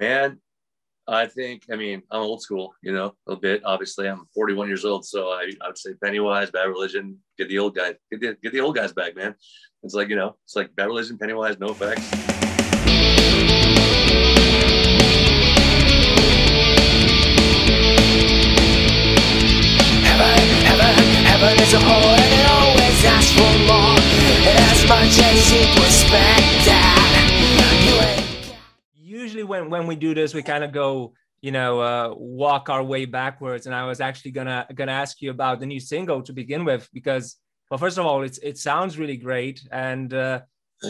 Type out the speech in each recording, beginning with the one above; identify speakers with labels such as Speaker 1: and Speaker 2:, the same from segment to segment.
Speaker 1: Man, I think, I mean, I'm old school, you know, a bit. Obviously, I'm 41 years old, so I, I would say Pennywise, Bad Religion, get the old guy, get the, get the old guys back, man. It's like, you know, it's like Bad Religion, Pennywise, NOFX.
Speaker 2: Heaven, heaven, is a hole and it always asks for more. As much as it you ain't
Speaker 3: usually when when we do this we kind of go you know uh, walk our way backwards. And i was actually gonna gonna ask you about the new single to begin with because well first of all it's it sounds really great. And uh,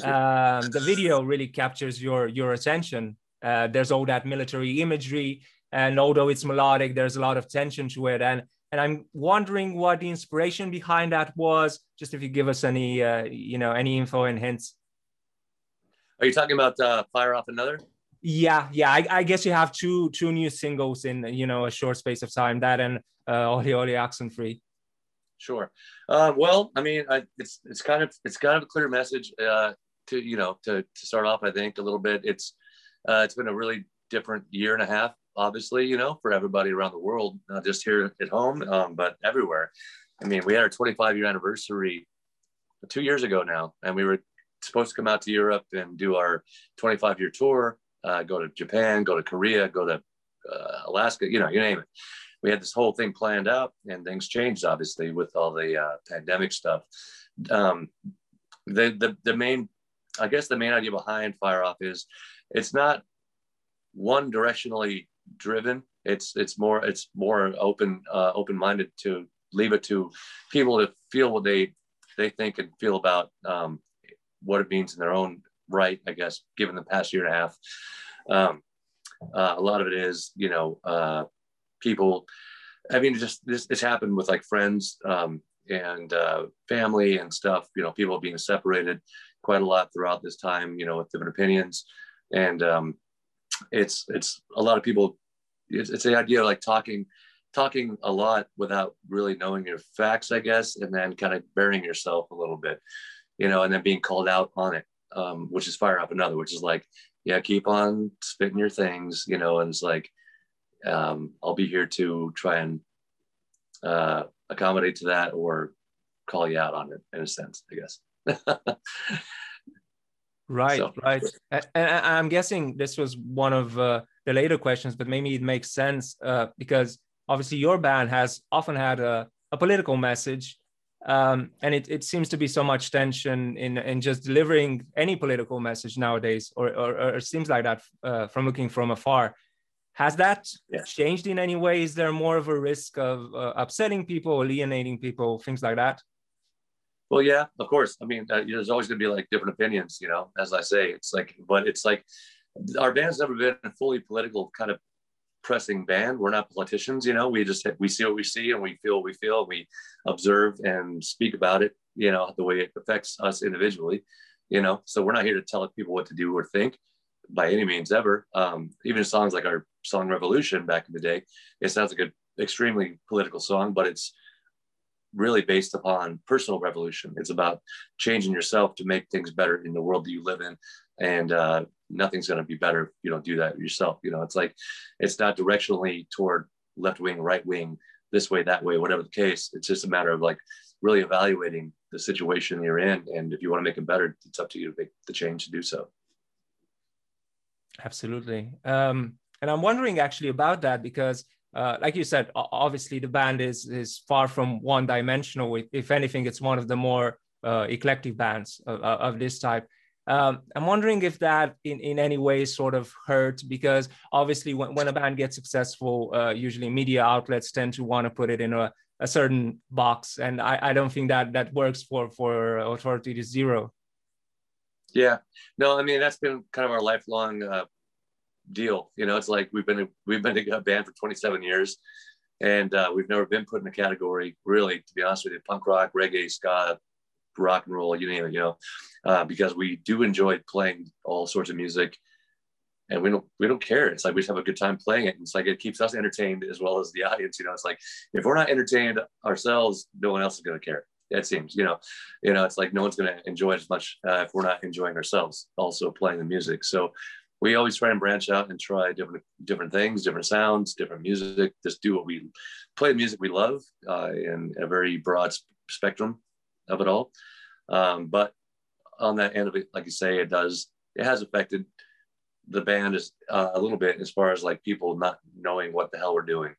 Speaker 3: um, the video really captures your your attention. Uh, there's all that military imagery. And although it's melodic there's a lot of tension to it. And and i'm wondering what the inspiration behind that was. Just if you give us any uh, you know any info and hints.
Speaker 1: Are you talking about uh, Fire Off Another?
Speaker 3: Yeah yeah I, I guess you have two two new singles in you know a short space of time that and uh Oli Oli Oxenfree
Speaker 1: Sure. Uh, well, I mean, I, it's it's kind of it's kind of a clear message uh, to you know to to start off. I think a little bit. It's uh, it's been a really different year and a half, obviously, you know, for everybody around the world, not just here at home, um, but everywhere. I mean, we had our 25 year anniversary two years ago now, and we were supposed to come out to Europe and do our 25 year tour, uh, go to Japan, go to Korea, go to uh, Alaska, you know, you name it. We had this whole thing planned out, and things changed obviously with all the uh, pandemic stuff. Um, the, the the main, I guess, the main idea behind Fire Off is it's not one directionally driven. It's it's more it's more open uh, open minded to leave it to people to feel what they they think and feel about um, what it means in their own right. I guess given the past year and a half, um, uh, a lot of it is you know uh, people. I mean, just this it's happened with like friends um, and uh, family and stuff. You know, people being separated quite a lot throughout this time. You know, with different opinions and um, it's it's a lot of people it's, it's the idea of like talking talking a lot without really knowing your facts i guess and then kind of burying yourself a little bit you know and then being called out on it um, which is fire up another which is like yeah keep on spitting your things you know and it's like um, i'll be here to try and uh, accommodate to that or call you out on it in a sense i guess
Speaker 3: Right,
Speaker 1: So-
Speaker 3: right. And I'm guessing this was one of uh, the later questions, but maybe it makes sense uh, because obviously your band has often had a, a political message. Um, and it, it seems to be so much tension in, in just delivering any political message nowadays, or, or, or it seems like that uh, from looking from afar. Has that
Speaker 1: Yeah.
Speaker 3: changed in any way? Is there more of a risk of uh, upsetting people, alienating people, things like that?
Speaker 1: Well, yeah, of course. I mean, uh, there's always going to be like different opinions, you know, as I say, it's like, but it's like our band's never been a fully political kind of pressing band. We're not politicians, you know, we just, we see what we see and we feel what we feel. We observe and speak about it, you know, the way it affects us individually, you know, so we're not here to tell people what to do or think by any means ever. Um, even songs like our song Revolution back in the day, it sounds like an extremely political song, but it's, really based upon personal revolution. It's about changing yourself to make things better in the world that you live in. And uh, nothing's going to be better if you don't do that yourself. You know, it's like, it's not directionally toward left wing, right wing, this way, that way, whatever the case. It's just a matter of like really evaluating the situation you're in. And if you want to make it better, it's up to you to make the change to do so.
Speaker 3: Absolutely. Um, and I'm wondering actually about that because, uh, like you said, obviously the band is is far from one dimensional. If, anything, it's one of the more uh, eclectic bands of, of this type. Um, I'm wondering if that in, in any way sort of hurt because obviously when, when a band gets successful, uh, usually media outlets tend to want to put it in a, a certain box. And I, I don't think that that works for, for Authority to Zero.
Speaker 1: Yeah, no, I mean that's been kind of our lifelong uh, deal. You know, it's like we've been we've been a band for 27 years, and uh, we've never been put in a category. Really, to be honest with you, punk rock, reggae, ska, rock and roll, you name it. You know, uh, because we do enjoy playing all sorts of music, and we don't we don't care. It's like we just have a good time playing it. And It's like it keeps us entertained as well as the audience. You know, it's like if we're not entertained ourselves, no one else is going to care it seems you know you know it's like no one's going to enjoy it as much uh, if we're not enjoying ourselves also playing the music so we always try and branch out and try different different things, different sounds, different music. Just do what we play the music we love uh, in a very broad spectrum of it all. Um, but on that end of it, like you say, it does it has affected the band is uh, a little bit as far as like people not knowing what the hell we're doing.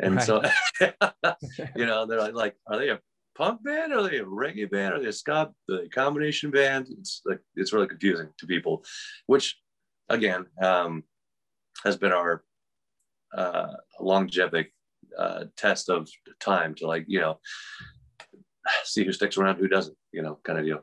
Speaker 1: And right. so, you know, they're like, are they a punk band? Are they a reggae band? Are they a ska the combination band? It's like it's really confusing to people, which again um, has been our uh, longevity uh, test of time to like you know see who sticks around, who doesn't, you know, kind of deal.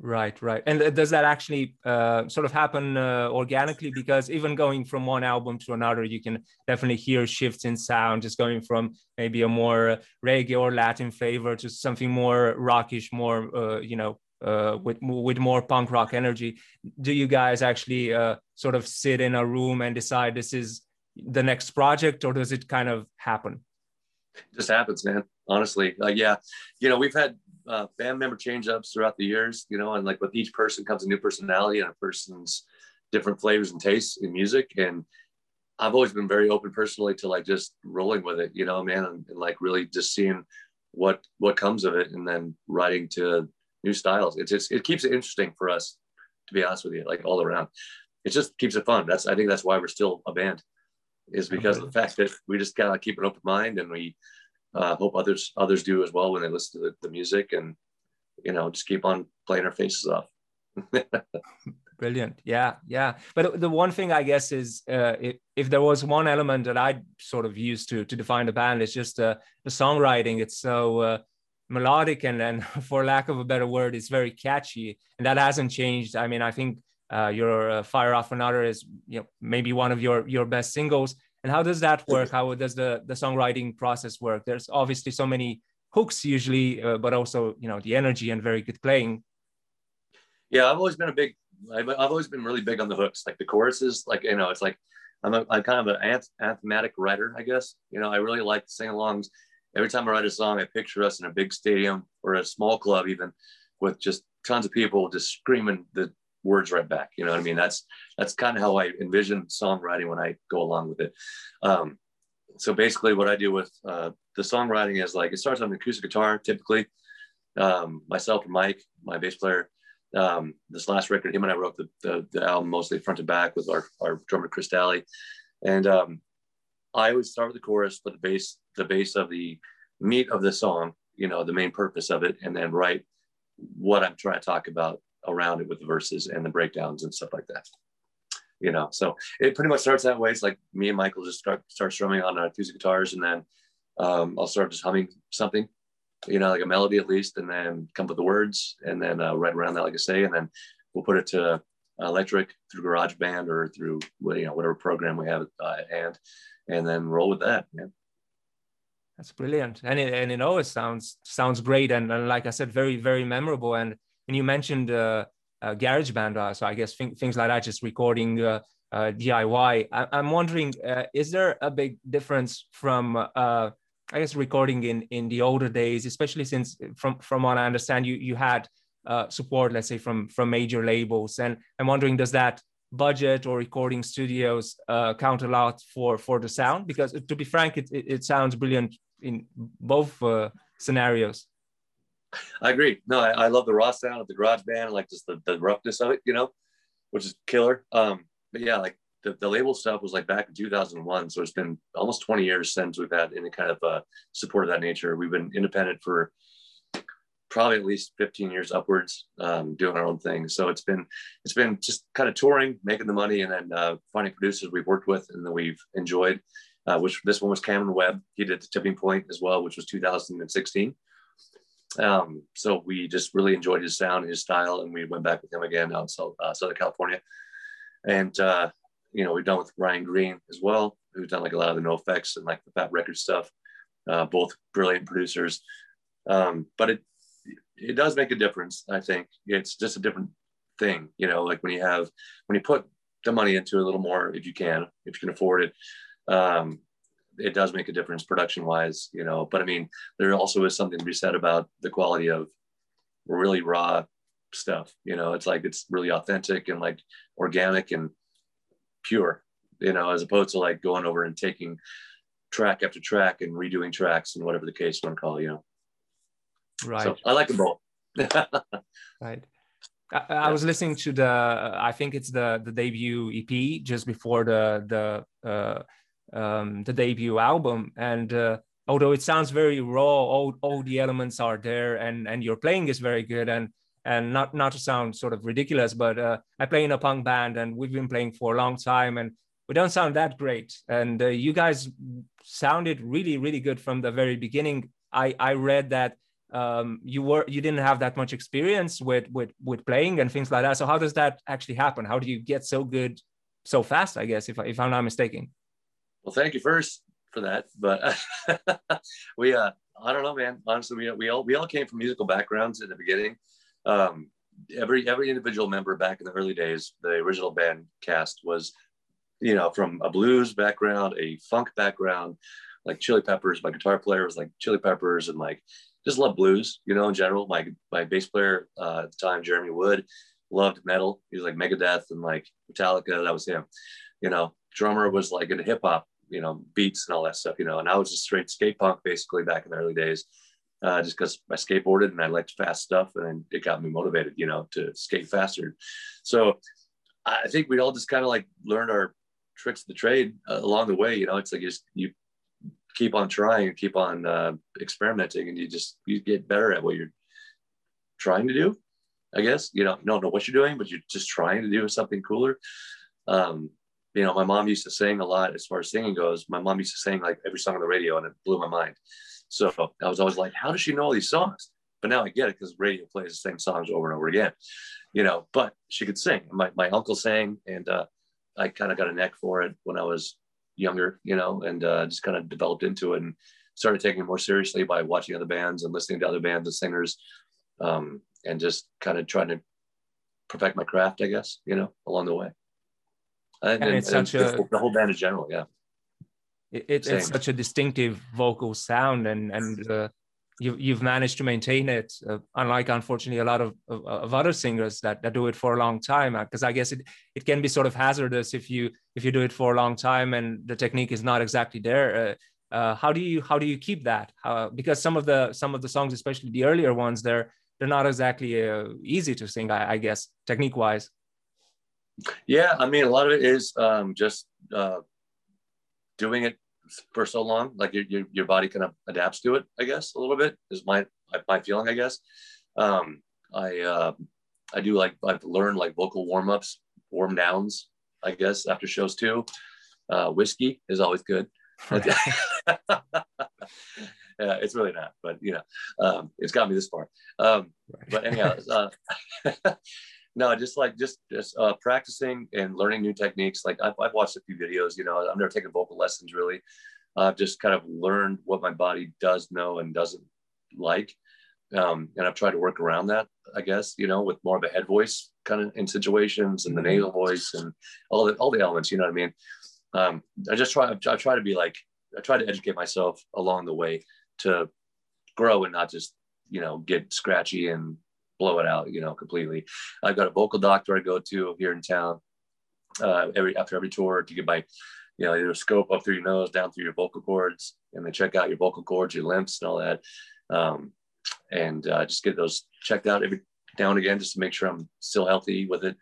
Speaker 3: Right, right. And does that actually uh, sort of happen uh, organically? Because even going from one album to another, you can definitely hear shifts in sound, just going from maybe a more reggae or Latin flavor to something more rockish, more, uh, you know, uh, with with more punk rock energy. Do you guys actually uh, sort of sit in a room and decide this is the next project, or does it kind of happen?
Speaker 1: It just happens, man. Honestly, like yeah, you know, we've had uh, band member change ups throughout the years, you know, and like with each person comes a new personality and a person's different flavors and tastes in music. And I've always been very open personally to like just rolling with it, you know, man, and, and like really just seeing what what comes of it, and then writing to new styles. It's just it keeps it interesting for us, to be honest with you, like all around. It just keeps it fun. That's I think that's why we're still a band, is because okay. of the fact that we just of keep an open mind and we uh, hope others others do as well when they listen to the, the music and you know just keep on playing our faces off
Speaker 3: brilliant yeah yeah but the one thing i guess is uh, if, if there was one element that i sort of used to to define the band it's just uh, the songwriting it's so uh, melodic and and for lack of a better word it's very catchy. And that hasn't changed. I mean i think uh, your uh, fire off another is you know maybe one of your your best singles. And how does that work? How does the the songwriting process work? There's obviously so many hooks usually uh, but also you know the energy and very good playing.
Speaker 1: Yeah i've always been a big I've, I've always been really big on the hooks like the choruses like you know it's like i'm, a, I'm kind of an anthematic writer i guess. You know i really like sing-alongs every time i write a song i picture us in a big stadium or a small club even with just tons of people just screaming the words right back. You know what I mean? That's that's kind of how I envision songwriting when I go along with it. Um, so basically, what I do with uh, the songwriting is like it starts on an acoustic guitar typically. Um, myself and Mike, my bass player. Um, this last record, him and I wrote the, the, the, album mostly front to back with our, our drummer Chris Daly. And um, I always start with the chorus, but the bass, the base of the meat of the song, you know, the main purpose of it, and then write what I'm trying to talk about around it with the verses and the breakdowns and stuff like that. You know, so it pretty much starts that way. It's like me and Michael just start start strumming on our acoustic guitars, and then um, I'll start just humming something, you know, like a melody at least, and then come up with the words, and then uh, around that, like I say, and then we'll put it to electric through GarageBand or through you know whatever program we have uh, at hand, and then roll with that. Yeah.
Speaker 3: That's brilliant, and it and it always sounds sounds great, and, and like I said, very very memorable, and and you mentioned uh, uh, GarageBand, uh, so I guess th- things like that, just recording uh, uh DIY. I- am wondering, uh, is there a big difference from, uh, I guess, recording in in the older days, especially since, from from what I understand, you you had support, let's say, from from major labels, and I'm wondering, does that budget or recording studios count a lot for for the sound? Because to be frank, it it, it sounds brilliant in both scenarios.
Speaker 1: I agree. No, I, I, love the raw sound of the garage band, like just the, the roughness of it, you know, which is killer. Um, but yeah, like the, the label stuff was like back in 2001. So it's been almost 20 years since we've had any kind of uh, support of that nature. We've been independent for probably at least 15 years upwards, um, doing our own thing. So it's been, it's been just kind of touring, making the money and then uh, finding producers we've worked with and that we've enjoyed, uh, which this one was Cameron Webb. He did the tipping point as well, which was 2016. Um, so we just really enjoyed his sound, his style, and we went back with him again out in South, uh, Southern California. And uh, you know, we've done with Ryan Greene as well, who's done like a lot of the NOFX and like the Fat Record stuff. Uh, both brilliant producers. Um, but it it does make a difference. I think it's just a different thing, you know, like when you have when you put the money into it a little more, if you can, if you can afford it. Um, it does make a difference production wise, you know. But I mean, there also is something to be said about the quality of really raw stuff. You know, it's like it's really authentic and like organic, and pure, you know, as opposed to like going over and taking track after track and redoing tracks and whatever the case you want to call, you know.
Speaker 3: Right.
Speaker 1: So I like them both.
Speaker 3: right. I, I, was listening to the I think it's the the debut EP just before the the uh, um, the debut album and uh, although it sounds very raw all, all the elements are there and and your playing is very good and and not not to sound sort of ridiculous but uh, I play in a punk band and we've been playing for a long time and we don't sound that great and uh, you guys sounded really really good from the very beginning I I read that um, you were you didn't have that much experience with with with playing and things like that. So how does that actually happen? How do you get so good so fast? I guess if if I'm not mistaken.
Speaker 1: Well, thank you first for that, but we uh I don't know, man. Honestly, we we all we all came from musical backgrounds in the beginning. Um, every every individual member back in the early days, the original band cast was, you know, from a blues background, a funk background, like Chili Peppers. My guitar player was like Chili Peppers, and like just love blues, you know, in general. My my bass player uh, at the time, Jeremy Wood, loved metal. He was like Megadeth and like Metallica. That was him. You know, drummer was like into hip hop, you know, beats and all that stuff. You know, and I was just straight skate punk basically back in the early days, uh, just because I skateboarded and I liked fast stuff, and it got me motivated, you know, to skate faster. So I think we all just kind of like learned our tricks of the trade uh, along the way. You know, it's like you just you keep on trying and keep on uh, experimenting and you just you get better at what you're trying to do i guess you know you don't know what you're doing but you're just trying to do something cooler um, you know my mom used to sing a lot as far as singing goes. My mom used to sing like every song on the radio and it blew my mind. So i was always like how does she know all these songs? But now i get it because radio plays the same songs over and over again you know but she could sing. My, my uncle sang and uh, i kind of got a neck for it when i was younger, you know, and uh, just kind of developed into it and started taking it more seriously by watching other bands and listening to other bands and singers, um, and just kind of trying to perfect my craft, I guess, you know, along the way.
Speaker 3: And, and it's and such a
Speaker 1: the whole band in general, yeah.
Speaker 3: It, it's such a distinctive vocal sound, and and uh, you, you've managed to maintain it, uh, unlike unfortunately a lot of, of, of, other singers that, that do it for a long time. Because uh, I guess it, it can be sort of hazardous if you if you do it for a long time and the technique is not exactly there. Uh, uh, how do you how do you keep that? because some of the some of the songs, especially the earlier ones, they're they're not exactly uh, easy to sing. I, I guess technique wise.
Speaker 1: Yeah, I mean a lot of it is um, just uh, doing it for so long like your, your, your body kind of adapts to it i guess a little bit is my my feeling i guess. Um i uh i do like i've learned like vocal warm-ups warm downs i guess after shows too. Uh whiskey is always good. Yeah it's really not but you know um it's got me this far. Um but anyhow uh, no just like just just uh, practicing and learning new techniques. Like I've, I've, watched a few videos you know i've never taken vocal lessons really. I've just kind of learned what my body does know and doesn't like um, and i've tried to work around that i guess you know with more of a head voice kind of in situations and the nasal voice and all the all the elements you know what i mean? Um, i just try i try to be like i try to educate myself along the way to grow and not just you know get scratchy and blow it out, you know, completely. I've got a vocal doctor I go to here in town uh, every after every tour to get my, you know, either scope up through your nose, down through your vocal cords, and they check out your vocal cords, your lymphs, and all that, um, and uh, just get those checked out every now and again just to make sure I'm still healthy with it.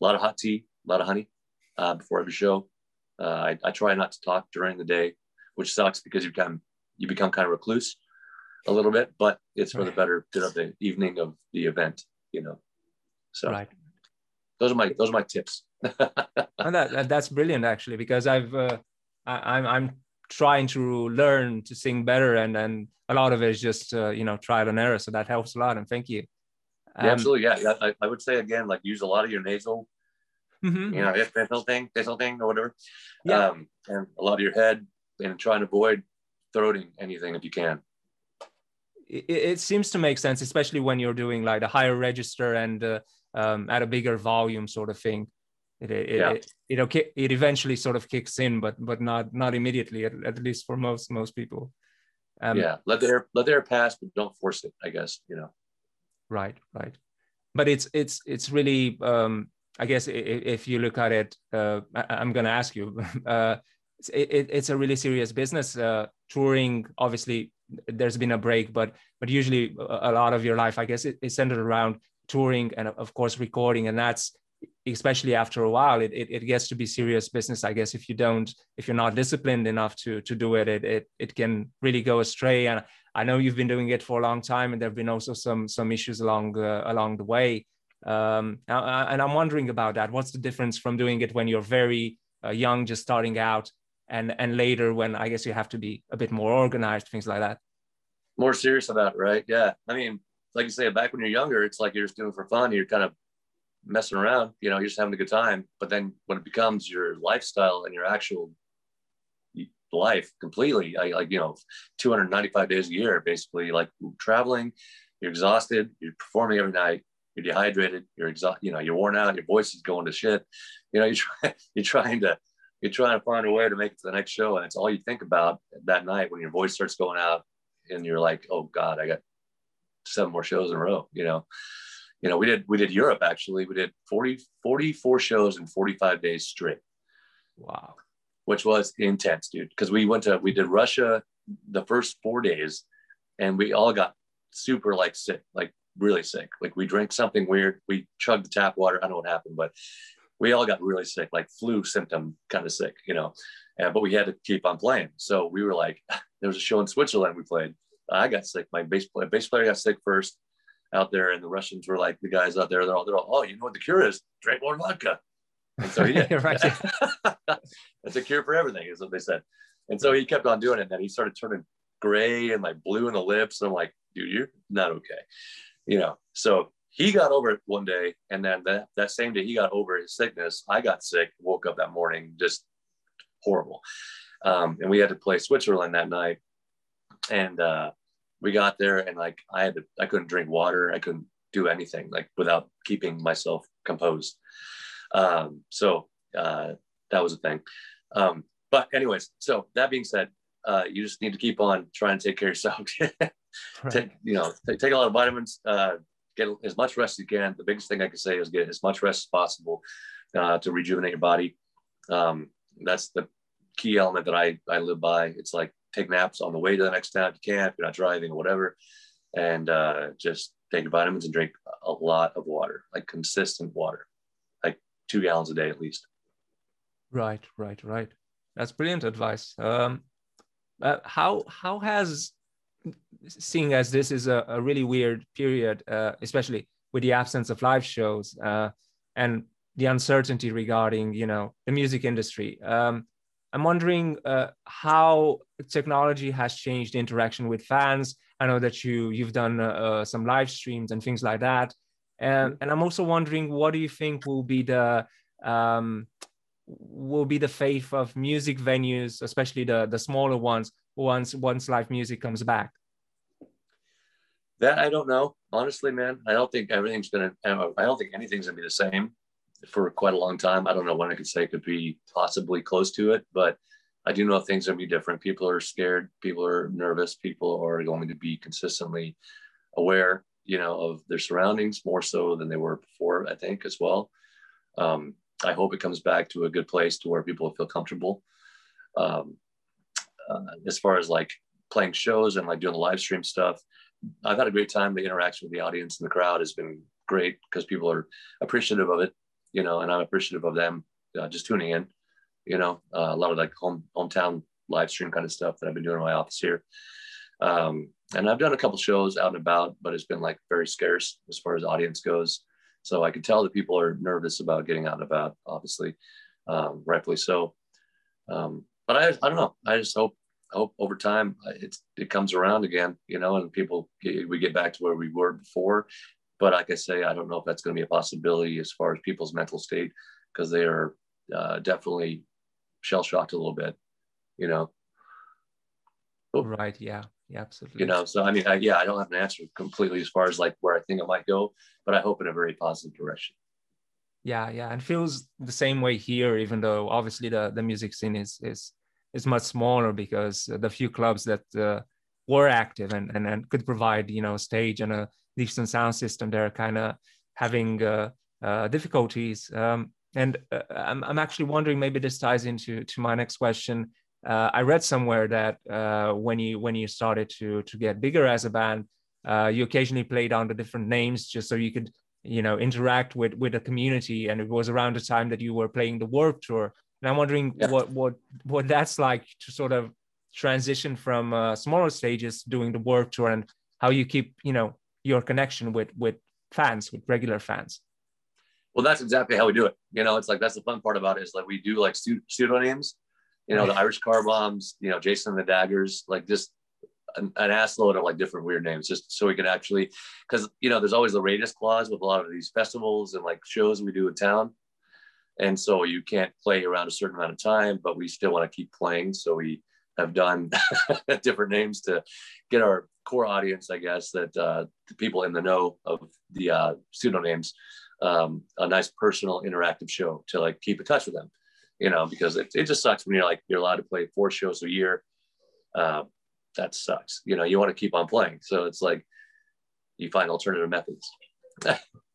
Speaker 1: A lot of hot tea, a lot of honey uh, before every show. Uh, I, I, try not to talk during the day, which sucks because you become you become kind of recluse a little bit, but it's for the better good of the evening of the event, you know. So right. those are my those are my tips.
Speaker 3: and that, that's brilliant actually because I've uh, I, I'm I'm trying to learn to sing better and and a lot of it is just uh, you know trial and error so that helps a lot and thank you
Speaker 1: um, yeah, absolutely yeah I, I would say again like use a lot of your nasal mm-hmm. you know nasal thing nasal thing or whatever yeah. um, and a lot of your head and try and avoid throating anything if you can
Speaker 3: it, it, seems to make sense, especially when you're doing like a higher register and uh, um, at a bigger volume sort of thing. It it, yeah. it, it, it eventually sort of kicks in, but but not not immediately, at, at least for most most people.
Speaker 1: Um, yeah, let the air let the air pass, but don't force it. I guess you know.
Speaker 3: Right, right, but it's it's it's really um, I guess if you look at it, uh, I, am going to ask you. Uh, it, it's a really serious business. Uh, touring, obviously, there's been a break, but but usually a lot of your life, I guess, is centered around touring and of course recording, and that's especially after a while, it, it, it gets to be serious business. I guess if you don't, if you're not disciplined enough to to do it, it it, it can really go astray. And I know you've been doing it for a long time, and there have been also some some issues along uh, along the way. Um, and I'm wondering about that. What's the difference from doing it when you're very uh, young, just starting out, and and later when I guess you have to be a bit more organized, things like that.
Speaker 1: More serious about it, right? Yeah. I mean, like you say, back when you're younger, it's like you're just doing for fun. You're kind of messing around, you know, you're just having a good time. But then when it becomes your lifestyle and your actual life completely, I, like, you know, 295 days a year, basically like traveling, you're exhausted, you're performing every night, you're dehydrated, you're exhausted, you know, you're worn out, your voice is going to shit. You know, you're, try, you're trying to, you're trying to find a way to make it to the next show. And it's all you think about that night when your voice starts going out and you're like, oh God, I got seven more shows in a row, you know? You know, we did, we did Europe actually. We did 40, 44 shows in 45 days straight.
Speaker 3: Wow.
Speaker 1: Which was intense, dude. Cause we went to, we did Russia the first four days and we all got super like sick, like really sick. Like we drank something weird. We chugged the tap water. I don't know what happened, but we all got really sick, like flu symptom kind of sick, you know. And but we had to keep on playing. So we were like, there was a show in Switzerland we played. I got sick. My bass player, bass player got sick first out there, and the Russians were like the guys out there. They're all, they're all, oh, you know what the cure is? Drink more vodka. And so he did. That's a cure for everything, is what they said. And so he kept on doing it. And then he started turning gray and like blue in the lips. And I'm like, dude, you're not okay you know, so he got over it one day. And then that, that same day he got over his sickness, I got sick, woke up that morning, just horrible. Um, and we had to play Switzerland that night. And uh, we got there and like, I had to, I couldn't drink water. I couldn't do anything like without keeping myself composed. Um, so uh, that was a thing. Um, but anyways, so that being said, uh, you just need to keep on trying to take care of yourself. right. take, you know, take, take, a lot of vitamins, uh, get as much rest as you can. The biggest thing I can say is get as much rest as possible uh, to rejuvenate your body. Um, that's the key element that I, I live by. It's like take naps on the way to the next town if you can, if you're not driving or whatever, and uh, just take your vitamins and drink a lot of water, like consistent water, like two gallons a day at least.
Speaker 3: Right, right, right. That's brilliant advice. Um, uh, how how has seeing as this is a, a really weird period, uh, especially with the absence of live shows uh, and the uncertainty regarding, you know, the music industry. Um, I'm wondering uh, how technology has changed interaction with fans. I know that you you've done uh, uh, some live streams and things like that, and and I'm also wondering what do you think will be the um, will be the fate of music venues, especially the the smaller ones, once once live music comes back?
Speaker 1: That I don't know. Honestly, man, I don't think everything's gonna. I don't think anything's gonna be the same for quite a long time. I don't know when I could say it could be possibly close to it, but I do know things are gonna be different. People are scared. People are nervous. People are going to be consistently aware, you know, of their surroundings more so than they were before. I think as well. Um, I hope it comes back to a good place to where people feel comfortable. Um, uh, as far as like playing shows and like doing the live stream stuff, I've had a great time. The interaction with the audience and the crowd has been great because people are appreciative of it, you know, and I'm appreciative of them uh, just tuning in, you know, uh, a lot of like home hometown live stream kind of stuff that I've been doing in my office here. Um, and I've done a couple shows out and about, but it's been like very scarce as far as audience goes. So I can tell that people are nervous about getting out and about, obviously, um, rightfully so. Um, but I, I don't know. I just hope hope over time uh, it's it comes around again, you know, and people get, we get back to where we were before. But like I say, I don't know if that's going to be a possibility as far as people's mental state because they are uh, definitely shell shocked a little bit, you know.
Speaker 3: Right. Yeah. Yeah. Absolutely.
Speaker 1: You know. So I mean, I, yeah, I don't have an answer completely as far as like where I think it might go, but I hope in a very positive direction.
Speaker 3: Yeah. Yeah. And feels the same way here, even though obviously the the music scene is is is much smaller because the few clubs that uh, were active and, and, and could provide you know stage and a decent sound system they're kind of having uh, uh, difficulties. Um, and uh, I'm, I'm actually wondering, maybe this ties into to my next question. Uh, I read somewhere that uh, when you when you started to to get bigger as a band, you occasionally played under different names just so you could you know interact with with the community. And it was around the time that you were playing the Warped Tour. And I'm wondering yeah. what what what that's like to sort of transition from uh, smaller stages doing the Warped Tour and how you keep you know your connection with with fans with regular fans.
Speaker 1: Well that's exactly how we do it. You know it's like that's the fun part about it is like we do like pseudonyms you know the irish car bombs you know jason the daggers like just an, an ass load of like different weird names just so we can actually because you know there's always the radius clause with a lot of these festivals and like shows we do in town and so you can't play around a certain amount of time but we still want to keep playing so we have done different names to get our core audience, I guess, that uh, the people in the know of the uh, pseudonyms, um, a nice personal interactive show to like keep in touch with them, you know, because it, it just sucks when you're like, you're allowed to play four shows a year. Uh, that sucks. You know, you want to keep on playing. So it's like you find alternative methods.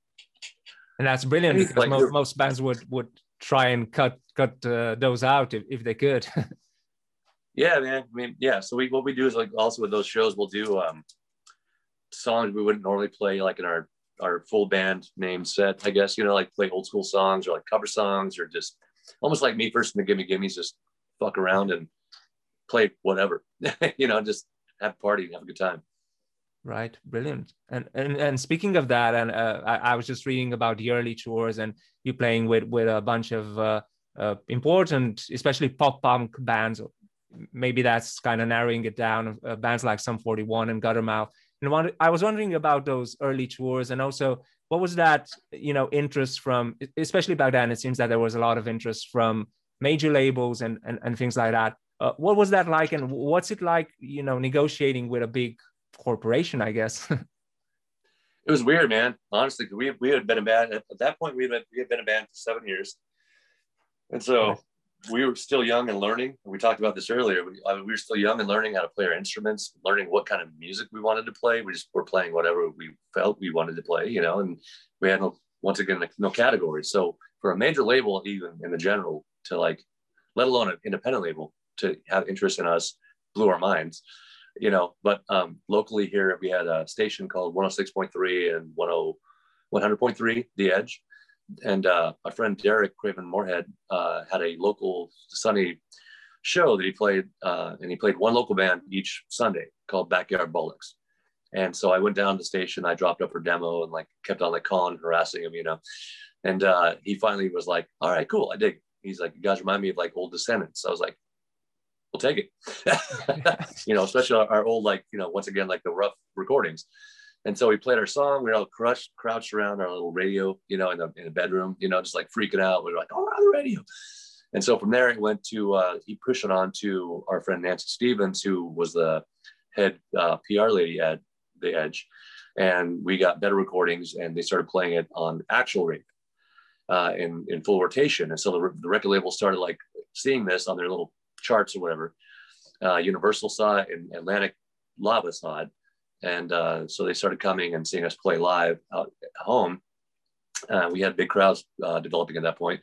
Speaker 3: and that's brilliant because like most, most bands would, would try and cut, cut uh, those out if, if they could.
Speaker 1: Yeah, man. I mean, yeah. So we what we do is like also with those shows, we'll do um songs we wouldn't normally play like in our our full band name set, I guess, you know, like play old school songs or like cover songs or just almost like me first and the gimme gimmes, just fuck around and play whatever, you know, just have a party and have a good time.
Speaker 3: Right, brilliant. And and and speaking of that, and uh, I, I, was just reading about the early tours and you playing with with a bunch of uh, uh, important, especially pop punk bands maybe that's kind of narrowing it down. Uh, bands like Sum 41 and Guttermouth. And one, I was wondering about those early tours and also what was that, you know, interest from, especially back then, it seems that there was a lot of interest from major labels and, and, and things like that. Uh, what was that like? And what's it like, you know, negotiating with a big corporation, I guess?
Speaker 1: it was weird, man. Honestly, we, we had been a band at that point. We had been, we had been a band for seven years, and so we were still young and learning. We talked about this earlier. We, I mean, we were still young and learning how to play our instruments, learning what kind of music we wanted to play. We just were playing whatever we felt we wanted to play, you know, and we had no, once again, no category. So for a major label, even in the general, to like, let alone an independent label, to have interest in us blew our minds, you know. But um, locally here, we had a station called 106.3 and 10, 100.3, The Edge and uh, my friend Derek Craven Moorhead uh, had a local Sunny show that he played, uh, and he played one local band each Sunday called Backyard Bullocks. And so I went down to the station, I dropped up her demo and like kept on like calling, harassing him, you know. And uh, he finally was like, "All right, cool, I dig." He's like, "You guys remind me of like old Descendents." I was like, "We'll take it," you know, especially our, our old like you know once again like the rough recordings. And so we played our song. We were all crushed, crouched around our little radio, you know, in the in the bedroom, you know, just like freaking out. We were like, oh, on the radio. And so from there, it went to uh, he pushed it on to our friend Nancy Stevens, who was the head uh, PR lady at The Edge, and we got better recordings, and they started playing it on actual radio uh, in in full rotation. And so the, the record label started like seeing this on their little charts or whatever. Uh, Universal saw it, and Atlantic Lava saw it, and uh, so they started coming and seeing us play live out at home. Uh, we had big crowds uh, developing at that point,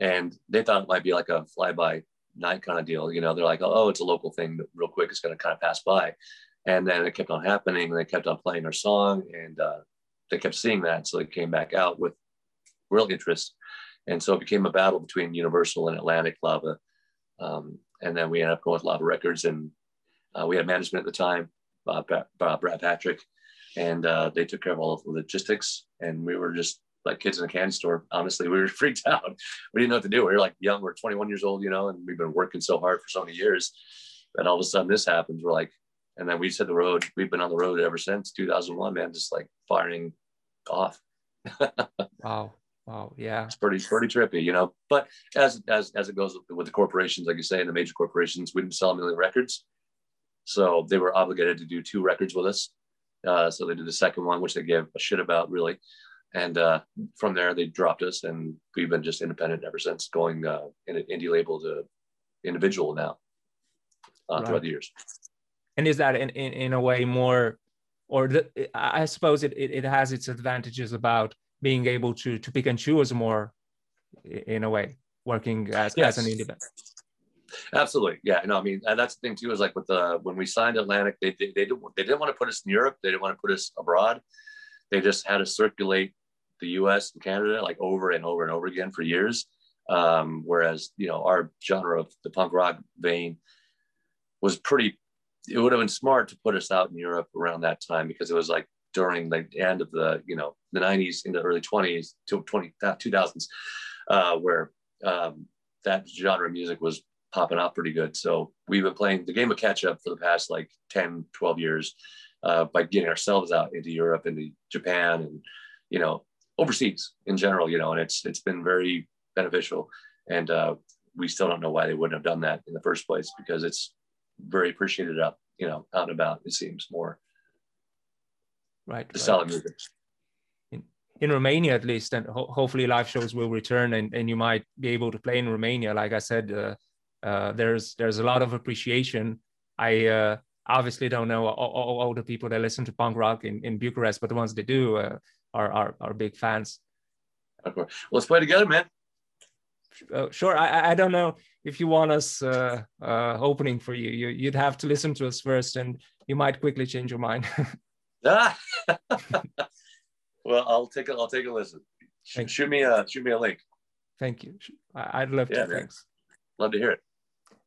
Speaker 1: and they thought it might be like a fly-by night kind of deal. You know, they're like, oh, it's a local thing, real quick, it's going to kind of pass by. And then it kept on happening, and they kept on playing our song, and uh, they kept seeing that, so they came back out with real interest. And so it became a battle between Universal and Atlantic Lava. Um, and then we ended up going with Lava Records, and uh, we had management at the time uh, Brad Patrick, and uh, they took care of all of the logistics. And we were just like kids in a candy store. Honestly, we were freaked out. We didn't know what to do. We were like young. We're 21 years old, you know, and we've been working so hard for so many years. And all of a sudden, this happens. We're like, and then we hit the road. We've been on the road ever since 2001, man. Just like firing off.
Speaker 3: wow. Wow. Yeah.
Speaker 1: It's pretty, pretty trippy, you know. But as as as it goes with the corporations, like you say, and the major corporations, we didn't sell a million records. So they were obligated to do two records with us. Uh, so they did the second one, which they gave a shit about really. And uh, from there, they dropped us, and we've been just independent ever since, going uh, in an indie label to individual now uh, right. throughout the years.
Speaker 3: And is that in, in, in a way more, or the, I suppose it, it, it has its advantages about being able to to pick and choose more in a way working as, yes. as an independent.
Speaker 1: Absolutely. Yeah no i mean that's the thing too is like with the when we signed atlantic they, they, they, didn't, they didn't want to put us in europe they didn't want to put us abroad. They just had to circulate the us and canada like over and over and over again for years. Um, whereas you know our genre of the punk rock vein was pretty it would have been smart to put us out in europe around that time because it was like during the end of the you know the 90s into early 20s to 20 2000s uh, where um, that genre of music was popping up pretty good. So we've been playing the game of catch up for the past like 10 12 years uh, by getting ourselves out into europe into japan and you know overseas in general you know and it's it's been very beneficial. And uh, we still don't know why they wouldn't have done that in the first place because it's very appreciated up you know out and about it seems more
Speaker 3: right?
Speaker 1: The right. music
Speaker 3: in, in romania at least and ho- hopefully live shows will return and, and you might be able to play in romania. Like i said uh, uh, there's there's a lot of appreciation. I uh, obviously don't know all, all, all, the people that listen to punk rock in, in bucharest but the ones that do uh, are, are are big fans.
Speaker 1: Well, let's play together man.
Speaker 3: Uh, sure. I, I don't know if you want us uh, uh, opening for you. you you'd have to listen to us first and you might quickly change your mind
Speaker 1: well, I'll take a I'll take a listen. Thank shoot me a shoot me a link.
Speaker 3: Thank you. I'd love yeah, to. Man. Thanks.
Speaker 1: Love to hear it.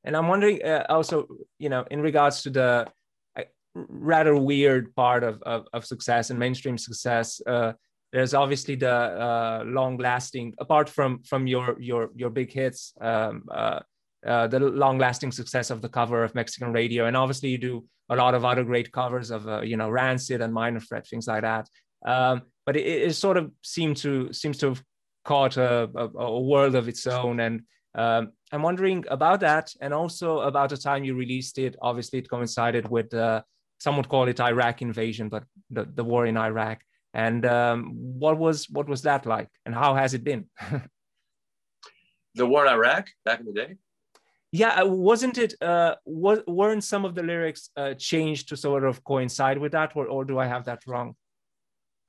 Speaker 3: And I'm wondering uh, also, you know, in regards to the uh, rather weird part of, of, of success and mainstream success, uh, there's obviously the uh, long-lasting, apart from from your your your big hits, um, uh, uh, the long-lasting success of the cover of Mexican Radio, and obviously you do a lot of other great covers of uh, you know Rancid and Minor Threat, things like that. Um, but it, it, sort of seemed to seems to have caught a, a, a world of its own, and um, I'm wondering about that, and also about the time you released it. Obviously, it coincided with uh, some would call it Iraq invasion, but the, the war in Iraq. And um, what was what was that like, and how has it been?
Speaker 1: the war in Iraq back in the day
Speaker 3: yeah uh, wasn't it uh was, weren't some of the lyrics uh, changed to sort of coincide with that or, or do i have that wrong?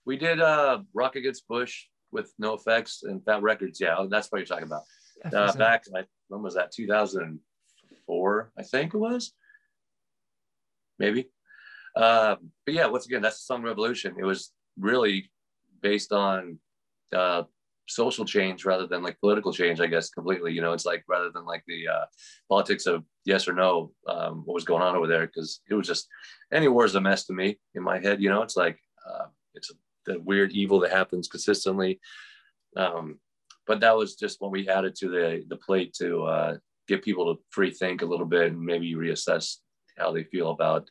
Speaker 1: We did uh rock against bush with NOFX and fat records yeah that's what you're talking about. Uh, back like, when was that? 2004 i think it was? Maybe. Uh, but yeah once again that's the song revolution. It was really based on uh, social change rather than like political change i guess completely you know it's like rather than like the uh, politics of yes or no um, what was going on over there because it was just any war is a mess to me in my head you know? It's like uh, it's a, the weird evil that happens consistently. Um, but that was just what we added to the the plate to uh, get people to free think a little bit and maybe reassess how they feel about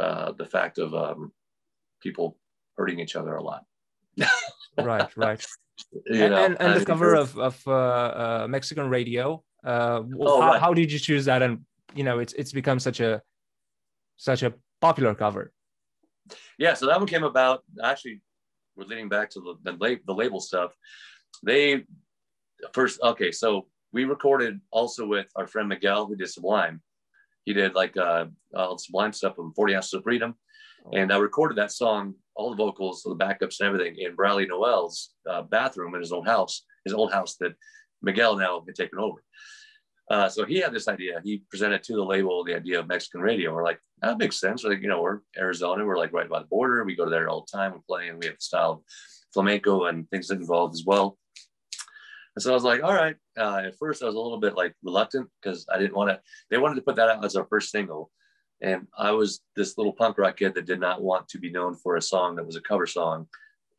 Speaker 1: uh, the fact of um, people hurting each other a lot.
Speaker 3: Right right and, know, and, and the cover of, of uh, uh, Mexican radio. Uh, oh, how, right. how, did you choose that? And you know, it's it's become such a such a popular cover.
Speaker 1: Yeah, so that one came about. Actually, we're leading back to the the, the label stuff. They first okay, so we recorded also with our friend Miguel who did Sublime. He did like uh, uh Sublime stuff from 40 Ounces of Freedom and I recorded that song, all the vocals, the backups, and everything in Bradley Nowell's uh, bathroom in his old house, his old house that Miguel now had taken over. Uh, so he had this idea. He presented to the label the idea of Mexican radio. We're like, that makes sense. We're like, you know, we're Arizona. We're like right by the border. We go there all the time. We play, and we have the style of flamenco and things that involved as well. And so I was like, all right. Uh, at first, I was a little bit like reluctant because I didn't want to. They wanted to put that out as our first single, and I was this little punk rock kid that did not want to be known for a song that was a cover song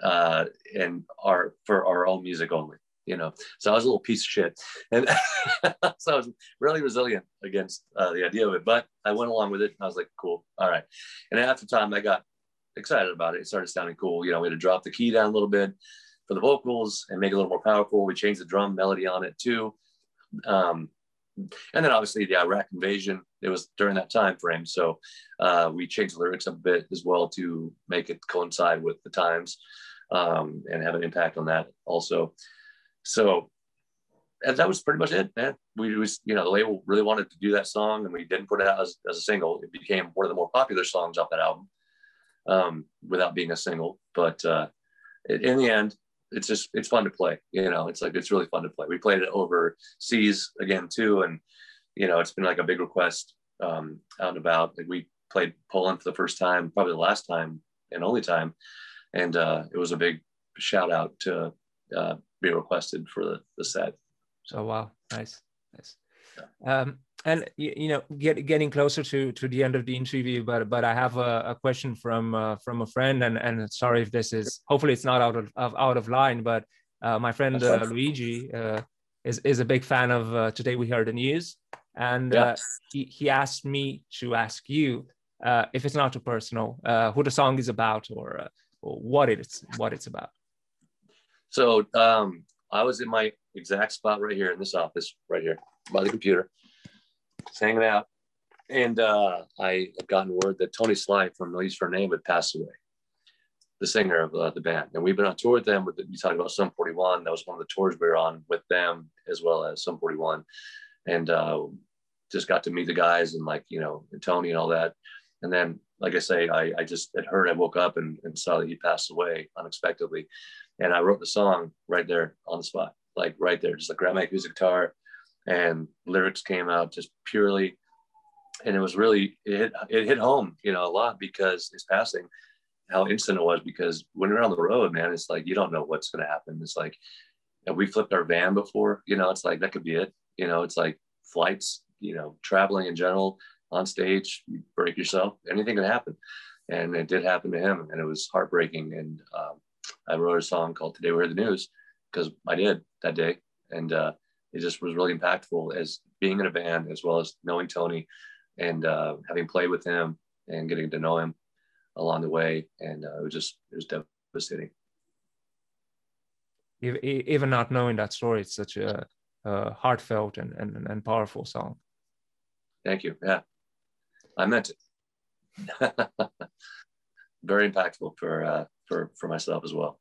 Speaker 1: uh, and our for our own music only, you know. So I was a little piece of shit. And so I was really resilient against uh, the idea of it. But I went along with it. I was like, cool. All right. And after time, I got excited about it. It started sounding cool. You know, we had to drop the key down a little bit for the vocals and make it a little more powerful. We changed the drum melody on it too. Um, and then obviously the Iraq invasion. It was during that time frame, so uh, we changed the lyrics a bit as well to make it coincide with the times um, and have an impact on that also. So that was pretty much it, man. We was, you know, the label really wanted to do that song, and we didn't put it out as, as a single. It became one of the more popular songs off that album, um, without being a single. But uh, in the end, it's just it's fun to play. You know, it's like it's really fun to play. We played it overseas again too, and you know, it's been like a big request um, out and about. Like we played Poland for the first time, probably the last time and only time, and uh, it was a big shout out to uh, be requested for the, the set.
Speaker 3: So wow, nice, nice. Yeah. Um, and you, know, get, getting closer to to the end of the interview, but but I have a, a question from uh, from a friend, and and sorry if this is hopefully it's not out of, of out of line, but uh, my friend uh, Luigi uh, is is a big fan of uh, Today We Heard the News, and yeah. Uh, he he asked me to ask you if it's not too personal, who the song is about or, or what it's what it's about.
Speaker 1: So um, I was in my exact spot right here in this office, right here by the computer, just hanging out. And uh, I had gotten word that Tony Sly from Use for Name had passed away, the singer of uh, the band. And we've been on tour with them. With the, you talked about Sum 41. That was one of the tours we were on with them, as well as Sum 41. And uh, just got to meet the guys and like, you know, and Tony and all that. And then, like I say, I, I just had heard, I woke up and, and saw that he passed away unexpectedly. And I wrote the song right there on the spot, like right there, just like grab my acoustic guitar and lyrics came out just purely. And it was really, it hit, it hit home, you know, a lot because his passing, how instant it was. Because when you're on the road, man, it's like, you don't know what's going to happen. It's like, we flipped our van before, you know, it's like, that could be it. You know, it's like flights, you know, traveling in general on stage, you break yourself, anything can happen. And it did happen to him. And it was heartbreaking. And, um, I wrote a song called Today We Heard the News because I did that day. And uh, it just was really impactful as being in a band, as well as knowing Tony and uh, having played with him and getting to know him along the way. And uh, it was just, it was devastating.
Speaker 3: Even not knowing that story, it's such a, a heartfelt and, and, and powerful song.
Speaker 1: Thank you. Yeah, I meant it. Very impactful for uh, for for myself as well.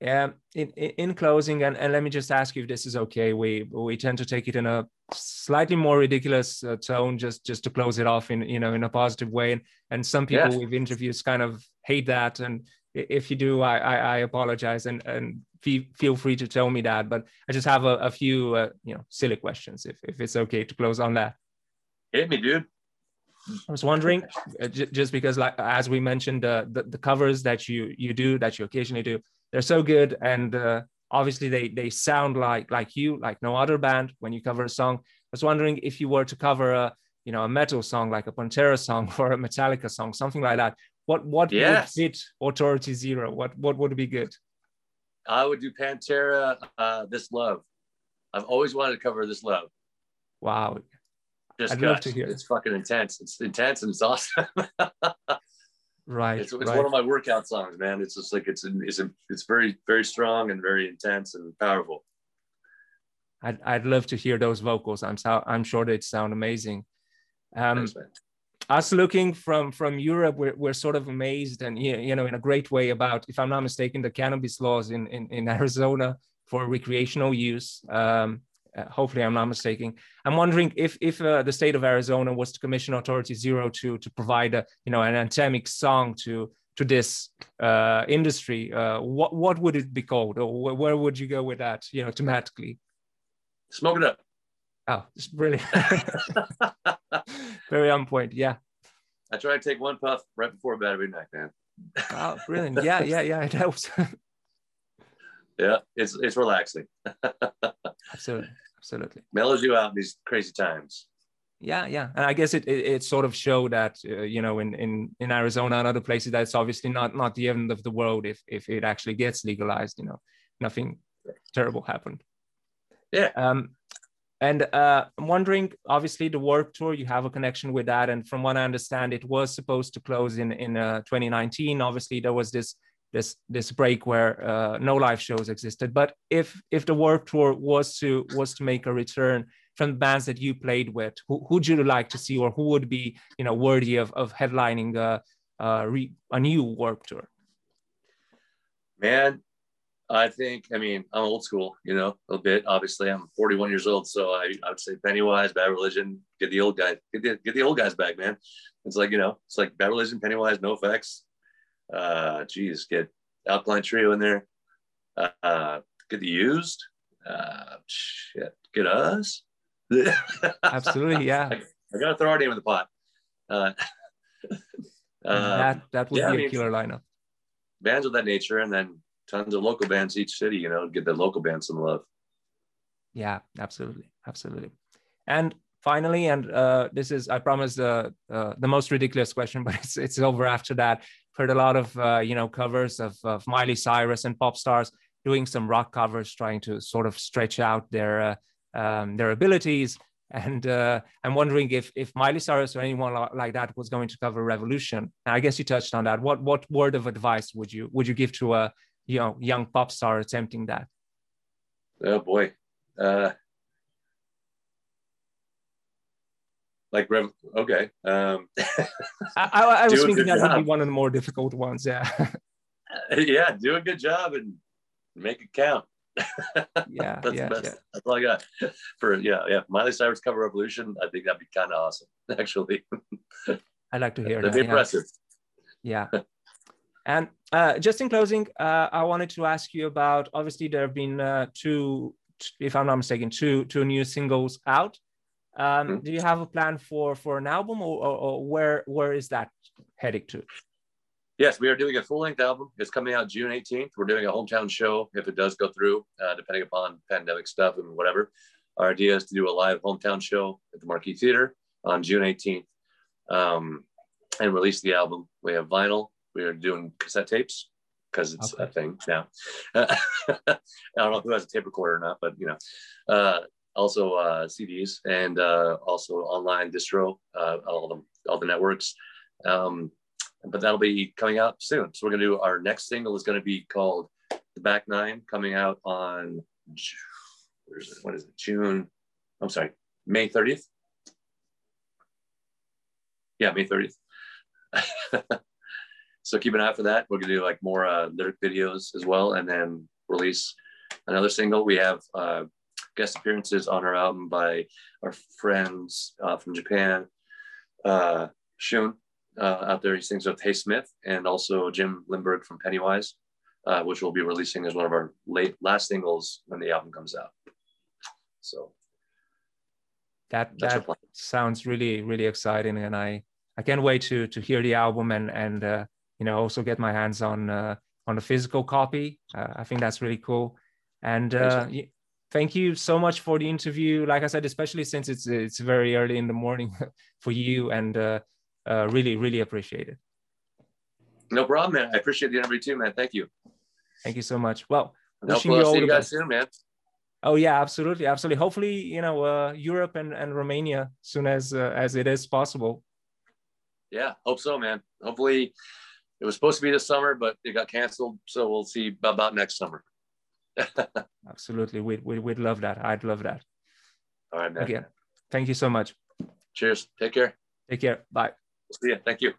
Speaker 3: Yeah. In, in closing, and, and let me just ask you if this is okay. We we tend to take it in a slightly more ridiculous uh, tone, just just to close it off in you know in a positive way. And and some people yeah. we've interviewed kind of hate that. And if you do, I I, I apologize and and feel free to tell me that. But I just have a, a few uh, you know silly questions if if it's okay to close on that.
Speaker 1: Hit me, dude.
Speaker 3: I was wondering, uh, just because, like as we mentioned, uh, the the covers that you you do, that you occasionally do, they're so good, and uh, obviously they they sound like like you, like no other band when you cover a song. I was wondering if you were to cover a you know a metal song like a Pantera song or a Metallica song, something like that. What what yes. would fit Authority Zero? What what would be good?
Speaker 1: I would do Pantera, uh, This Love. I've always wanted to cover This Love.
Speaker 3: Wow,
Speaker 1: just I'd love to hear. It's fucking intense. It's intense and it's awesome.
Speaker 3: right.
Speaker 1: It's, it's
Speaker 3: right.
Speaker 1: one of my workout songs, man. It's just like it's it's it's very very strong and very intense and powerful.
Speaker 3: I'd I'd love to hear those vocals. I'm so, I'm sure they sound amazing. Um, Thanks, us looking from from Europe, we're, we're sort of amazed and you know in a great way about, if I'm not mistaken, the cannabis laws in in, in Arizona for recreational use. Um, hopefully I'm not mistaken. I'm wondering if if uh, the state of Arizona was to commission Authority Zero to to provide a you know an anthemic song to to this uh, industry, uh, what what would it be called, or where would you go with that? You know, thematically.
Speaker 1: Smoke it up.
Speaker 3: Oh, it's brilliant. Very on point. Yeah.
Speaker 1: I try to take one puff right before bed every night, man.
Speaker 3: oh, brilliant. Yeah, yeah, yeah. It helps.
Speaker 1: yeah, it's it's relaxing.
Speaker 3: Absolutely absolutely.
Speaker 1: Mellows you out in these crazy times.
Speaker 3: Yeah yeah. And i guess it it, it sort of showed that uh, you know in in in arizona and other places that's obviously not not the end of the world if if it actually gets legalized you know. Nothing terrible happened.
Speaker 1: Yeah.
Speaker 3: Um and uh, I'm wondering, obviously, the Warped Tour, you have a connection with that. And from what I understand, it was supposed to close in in uh, 2019. Obviously, there was this this this break where uh, no live shows existed. But if if the Warped Tour was to was to make a return from the bands that you played with, who would you like to see, or who would be you know worthy of of headlining a a, re, a new Warped Tour?
Speaker 1: Man, I think I mean I'm old school, you know, a bit. Obviously, I'm 41 years old, so I, I would say Pennywise, Bad Religion, get the old guys, get the, get the old guys back, man. It's like you know, it's like Bad Religion, Pennywise, NOFX, uh, geez, get Alkaline Trio in there. Uh, get the used. Uh, shit, get us.
Speaker 3: Absolutely, yeah.
Speaker 1: I, I, gotta throw our name in the pot. Uh,
Speaker 3: that that would
Speaker 1: yeah,
Speaker 3: be
Speaker 1: I
Speaker 3: a
Speaker 1: mean,
Speaker 3: killer lineup.
Speaker 1: Bands of that nature, and then tons of local bands each city. You know, get the local bands some love.
Speaker 3: Yeah, absolutely, absolutely. And finally, and uh, this is I promise uh, uh, the most ridiculous question, but it's it's over after that. Heard a lot of uh, you know covers of, of Miley Cyrus and pop stars doing some rock covers, trying to sort of stretch out their uh, um, their abilities. And uh, I'm wondering if if Miley Cyrus or anyone like that was going to cover Revolution. And I guess you touched on that. What what word of advice would you would you give to a you know young pop star attempting that?
Speaker 1: Oh boy, uh, like Okay, um,
Speaker 3: I, I, was thinking that would be one of the more difficult ones. Yeah,
Speaker 1: yeah, do a good job and make it count.
Speaker 3: yeah,
Speaker 1: that's,
Speaker 3: yeah,
Speaker 1: that's,
Speaker 3: yeah.
Speaker 1: that's all I got for yeah, yeah. Miley Cyrus cover Revolution. I think that'd be kind of awesome, actually.
Speaker 3: I'd like to hear
Speaker 1: That'd
Speaker 3: that.
Speaker 1: be
Speaker 3: yeah.
Speaker 1: impressive.
Speaker 3: Yeah. And uh, just in closing, uh, I wanted to ask you about. Obviously, there have been uh, two, if I'm not mistaken, two two new singles out. Um,
Speaker 1: Mhm.
Speaker 3: Do you have a plan for for an album, or, or, or where where is that heading to?
Speaker 1: Yes, we are doing a full length album. It's coming out June 18th. We're doing a hometown show if it does go through, uh, depending upon pandemic stuff and whatever. Our idea is to do a live hometown show at the Marquee Theater on June 18th um, and release the album. We have vinyl. We are doing cassette tapes because it's
Speaker 3: Okay.
Speaker 1: a thing now. I don't know who has a tape recorder or not, but you know, uh, also uh, CDs and uh, also online distro, uh, all the all the networks. Um, but that'll be coming out soon. So we're gonna do our next single is gonna be called "The Back Nine," coming out on where's it? What is it? June? I'm sorry, May 30th. Yeah, May 30th. so keep an eye out for that. We're gonna do like more uh, lyric videos as well, and then release another single. We have uh, guest appearances on our album by our friends uh, from Japan, uh, Shun uh, out there. He sings with Hey Smith and also Jim Lindberg from Pennywise, uh, which we'll be releasing as one of our late last singles when the album comes out. So
Speaker 3: That that sounds really really exciting, and I I can't wait to to hear the album and and uh, you know also get my hands on uh, on the physical copy. Uh, I think that's really cool. And uh, thank you so much for the interview. Like I said, especially since it's it's very early in the morning for you, and uh, uh, really really appreciate it.
Speaker 1: no problem, man. I appreciate the interview too, man. Thank you.
Speaker 3: Thank you so much. Well,
Speaker 1: And
Speaker 3: Wishing you all
Speaker 1: see you guys
Speaker 3: best.
Speaker 1: soon, man.
Speaker 3: oh yeah, absolutely, absolutely. Hopefully, you know, uh, Europe and and Romania soon as uh, as it is possible.
Speaker 1: Yeah, hope so, man. Hopefully it was supposed to be this summer, but it got canceled. So we'll see about next summer.
Speaker 3: Absolutely, we we we'd love that. I'd love that.
Speaker 1: All right, man.
Speaker 3: Again, thank you so much.
Speaker 1: Cheers. Take care.
Speaker 3: Take care. Bye.
Speaker 1: See ya. Thank you.